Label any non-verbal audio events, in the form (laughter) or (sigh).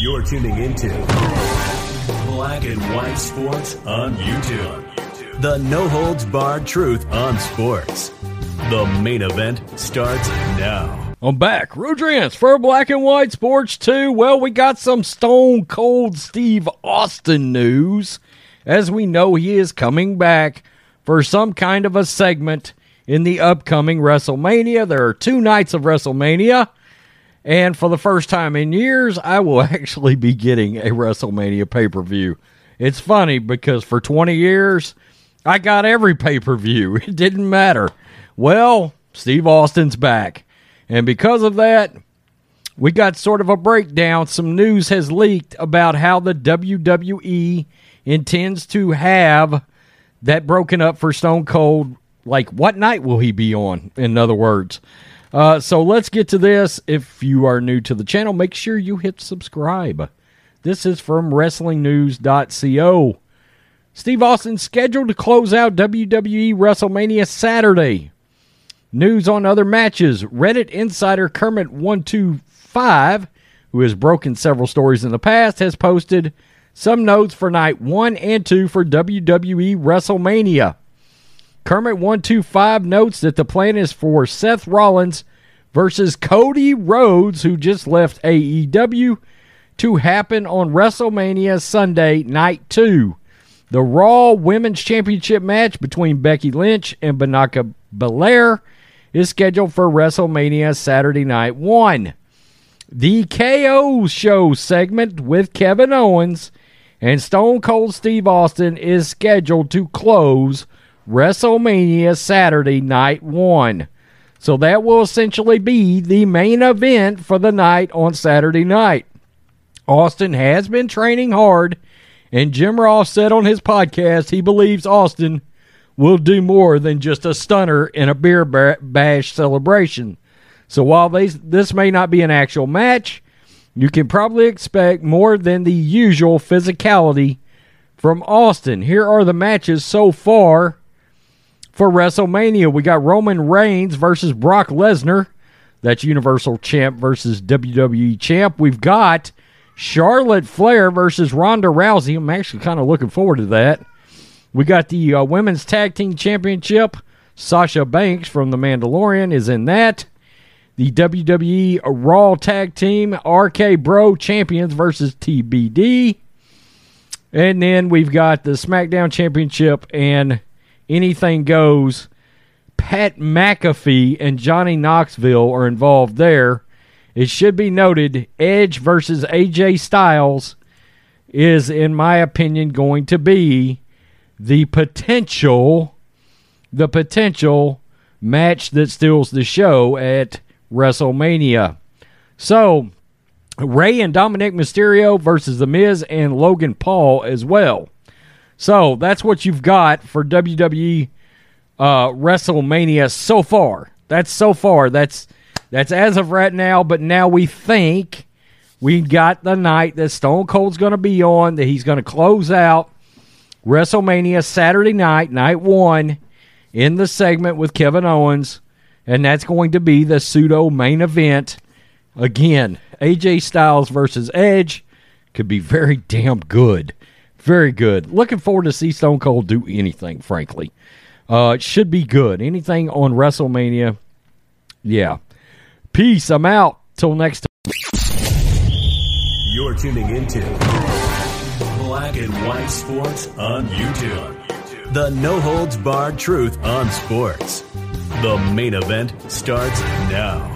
You're tuning into Black and White Sports on YouTube. The no holds barred truth on sports. The main event starts now. I'm back. Rodrance for Black and White Sports 2. Well, we got some stone cold Steve Austin news. As we know, he is coming back for some kind of a segment in the upcoming WrestleMania. There are two nights of WrestleMania. And for the first time in years, I will (laughs) actually be getting a WrestleMania pay per view. It's funny because for 20 years, I got every pay per view. (laughs) It didn't matter. Well, Steve Austin's back. And because of that, we got sort of a breakdown. Some news has leaked about how the WWE intends to have that broken up for Stone Cold. Like, what night will he be on? In other words, uh, so let's get to this. If you are new to the channel, make sure you hit subscribe. This is from WrestlingNews.co. Steve Austin scheduled to close out WWE WrestleMania Saturday. News on other matches. Reddit insider Kermit125, who has broken several stories in the past, has posted some notes for night one and two for WWE WrestleMania. Kermit125 notes that the plan is for Seth Rollins versus Cody Rhodes, who just left AEW, to happen on WrestleMania Sunday, night two. The Raw Women's Championship match between Becky Lynch and Bianca Belair is scheduled for WrestleMania Saturday night one. The KO show segment with Kevin Owens and Stone Cold Steve Austin is scheduled to close WrestleMania Saturday night one. So that will essentially be the main event for the night on Saturday night. Austin has been training hard, and Jim Ross said on his podcast he believes Austin will do more than just a stunner in a beer bash celebration. So while they, this may not be an actual match, you can probably expect more than the usual physicality from Austin. Here are the matches so far for WrestleMania. We got Roman Reigns versus Brock Lesnar. That's Universal Champ versus WWE Champ. We've got Charlotte Flair versus Ronda Rousey. I'm actually kind of looking forward to that. We got the uh, Women's Tag Team Championship. Sasha Banks from The Mandalorian is in that. The WWE Raw Tag Team RK Bro Champions versus TBD. And then we've got the SmackDown Championship and anything goes. Pat McAfee and Johnny Knoxville are involved there. It should be noted Edge versus AJ Styles is, in my opinion, going to be the potential the potential match that steals the show at WrestleMania. So, Rey and Dominik Mysterio versus The Miz and Logan Paul as well. So that's what you've got for WWE uh, WrestleMania so far. That's so far. That's that's as of right now. But now we think we got the night that Stone Cold's going to be on. That he's going to close out WrestleMania Saturday night, night one, in the segment with Kevin Owens, and that's going to be the pseudo main event. Again, AJ Styles versus Edge could be very damn good. Very good. Looking forward to see Stone Cold do anything, frankly. Uh, it should be good. Anything on WrestleMania. Yeah. Peace. I'm out. Till next time. You're tuning into Black and White Sports on YouTube. The no holds barred truth on sports. The main event starts now.